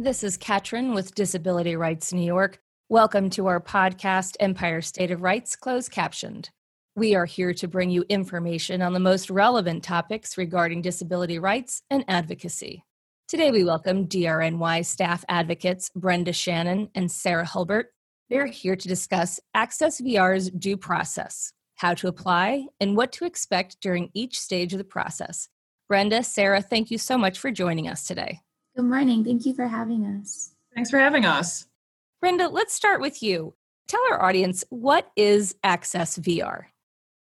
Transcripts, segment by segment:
This is Katrin with Disability Rights New York. Welcome to our podcast, Empire State of Rights, closed captioned. We are here to bring you information on the most relevant topics regarding disability rights and advocacy. Today, we welcome DRNY staff advocates Brenda Shannon and Sarah Hulbert. They're here to discuss Access VR's due process, how to apply, and what to expect during each stage of the process. Brenda, Sarah, thank you so much for joining us today. Good morning. Thank you for having us. Thanks for having us. Brenda, let's start with you. Tell our audience what is Access VR?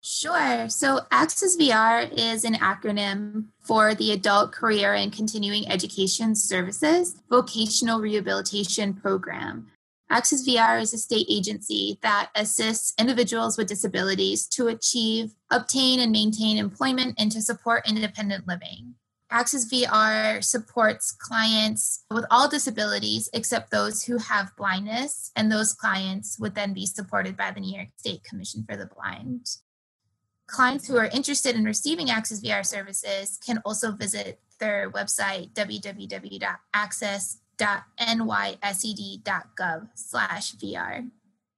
Sure. So, Access VR is an acronym for the Adult Career and Continuing Education Services Vocational Rehabilitation Program. Access VR is a state agency that assists individuals with disabilities to achieve, obtain, and maintain employment and to support independent living. Access VR supports clients with all disabilities except those who have blindness, and those clients would then be supported by the New York State Commission for the Blind. Clients who are interested in receiving Access VR services can also visit their website www.access.nysed.gov slash VR.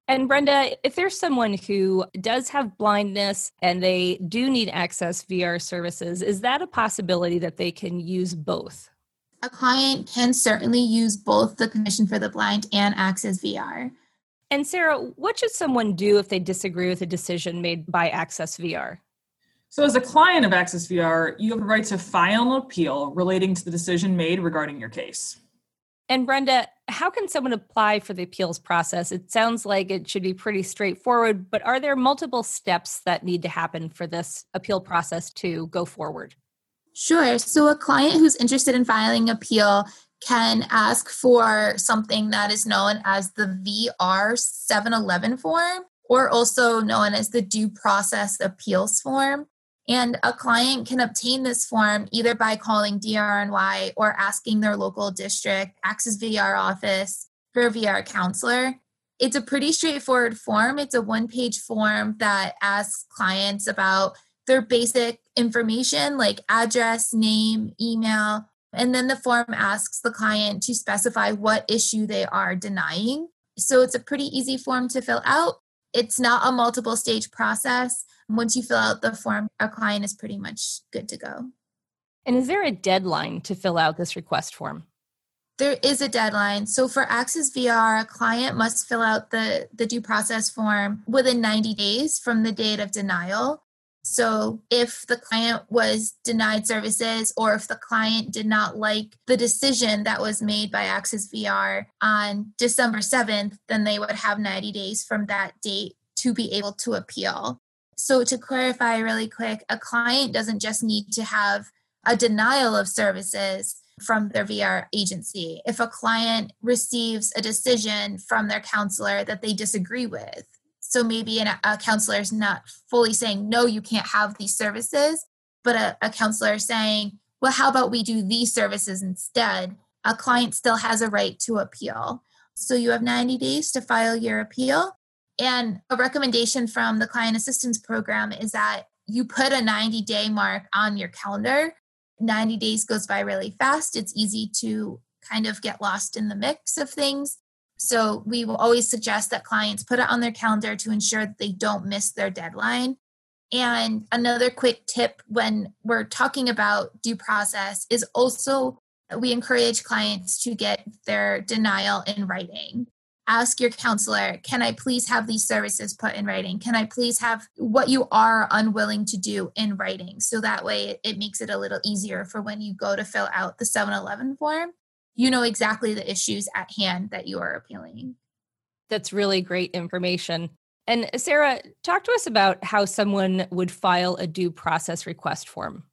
And Brenda, if there's someone who does have blindness and they do need access VR services, is that a possibility that they can use both? A client can certainly use both the Commission for the Blind and Access VR. And Sarah, what should someone do if they disagree with a decision made by Access VR? So, as a client of Access VR, you have a right to file an appeal relating to the decision made regarding your case. And Brenda, how can someone apply for the appeals process? It sounds like it should be pretty straightforward, but are there multiple steps that need to happen for this appeal process to go forward? Sure. So, a client who's interested in filing appeal can ask for something that is known as the VR 711 form, or also known as the due process appeals form. And a client can obtain this form either by calling DRNY or asking their local district Access VR office for a VR counselor. It's a pretty straightforward form. It's a one page form that asks clients about their basic information like address, name, email. And then the form asks the client to specify what issue they are denying. So it's a pretty easy form to fill out. It's not a multiple stage process once you fill out the form, a client is pretty much good to go. And is there a deadline to fill out this request form? There is a deadline. So for Access VR, a client must fill out the, the due process form within 90 days from the date of denial. So if the client was denied services or if the client did not like the decision that was made by Access VR on December 7th, then they would have 90 days from that date to be able to appeal. So, to clarify really quick, a client doesn't just need to have a denial of services from their VR agency. If a client receives a decision from their counselor that they disagree with, so maybe an, a counselor is not fully saying, no, you can't have these services, but a, a counselor saying, well, how about we do these services instead? A client still has a right to appeal. So you have 90 days to file your appeal. And a recommendation from the client assistance program is that you put a 90 day mark on your calendar. 90 days goes by really fast. It's easy to kind of get lost in the mix of things. So we will always suggest that clients put it on their calendar to ensure that they don't miss their deadline. And another quick tip when we're talking about due process is also we encourage clients to get their denial in writing ask your counselor, can I please have these services put in writing? Can I please have what you are unwilling to do in writing? So that way it makes it a little easier for when you go to fill out the 7 Eleven form, you know exactly the issues at hand that you are appealing. That's really great information. And Sarah, talk to us about how someone would file a due process request form.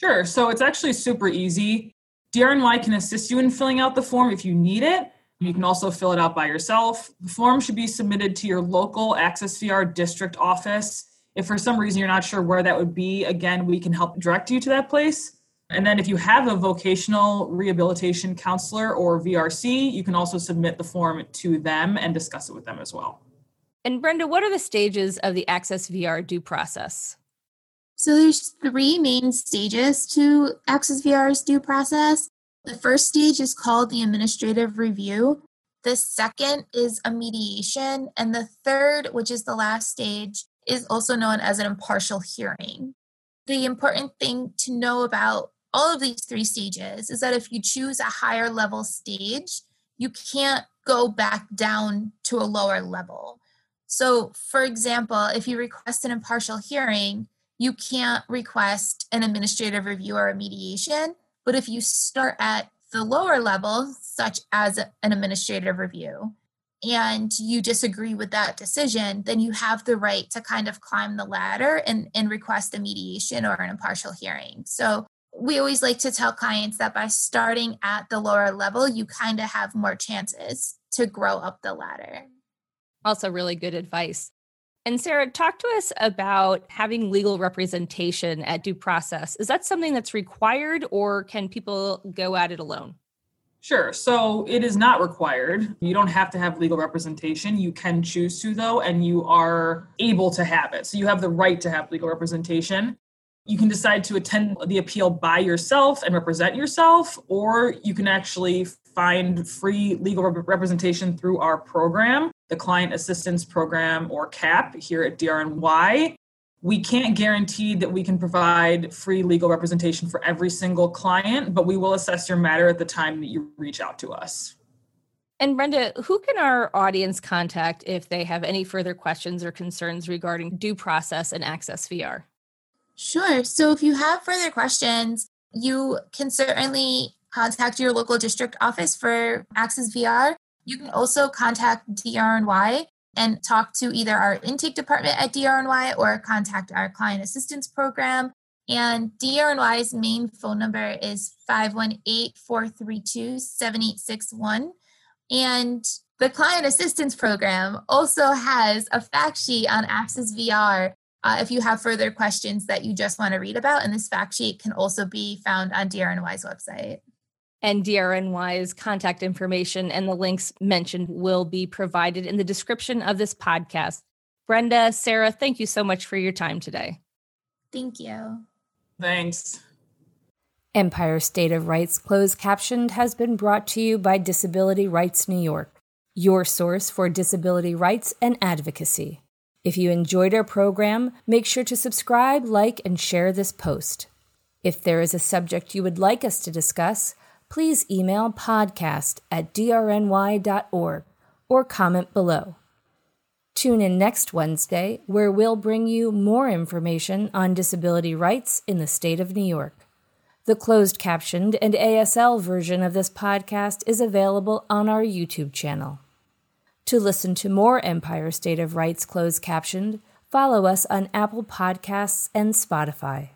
Sure. So it's actually super easy. DRNY can assist you in filling out the form if you need it. You can also fill it out by yourself. The form should be submitted to your local Access VR district office. If for some reason you're not sure where that would be, again, we can help direct you to that place. And then if you have a vocational rehabilitation counselor or VRC, you can also submit the form to them and discuss it with them as well. And Brenda, what are the stages of the Access VR due process? So there's three main stages to Access VR's due process. The first stage is called the administrative review. The second is a mediation. And the third, which is the last stage, is also known as an impartial hearing. The important thing to know about all of these three stages is that if you choose a higher level stage, you can't go back down to a lower level. So, for example, if you request an impartial hearing, you can't request an administrative review or a mediation. But if you start at the lower level, such as an administrative review, and you disagree with that decision, then you have the right to kind of climb the ladder and, and request a mediation or an impartial hearing. So we always like to tell clients that by starting at the lower level, you kind of have more chances to grow up the ladder. Also, really good advice. And Sarah, talk to us about having legal representation at due process. Is that something that's required or can people go at it alone? Sure. So it is not required. You don't have to have legal representation. You can choose to, though, and you are able to have it. So you have the right to have legal representation. You can decide to attend the appeal by yourself and represent yourself, or you can actually find free legal representation through our program, the Client Assistance Program or CAP here at DRNY. We can't guarantee that we can provide free legal representation for every single client, but we will assess your matter at the time that you reach out to us. And Brenda, who can our audience contact if they have any further questions or concerns regarding due process and Access VR? Sure. So if you have further questions, you can certainly contact your local district office for Access VR. You can also contact DRNY and talk to either our intake department at DRNY or contact our client assistance program. And DRNY's main phone number is 518 432 7861. And the client assistance program also has a fact sheet on Access VR uh, if you have further questions that you just want to read about. And this fact sheet can also be found on DRNY's website. And DRNY's contact information and the links mentioned will be provided in the description of this podcast. Brenda, Sarah, thank you so much for your time today. Thank you. Thanks. Empire State of Rights Closed Captioned has been brought to you by Disability Rights New York, your source for disability rights and advocacy. If you enjoyed our program, make sure to subscribe, like, and share this post. If there is a subject you would like us to discuss, please email podcast at drny.org or comment below. Tune in next Wednesday, where we'll bring you more information on disability rights in the state of New York. The closed captioned and ASL version of this podcast is available on our YouTube channel. To listen to more Empire State of Rights closed captioned, follow us on Apple Podcasts and Spotify.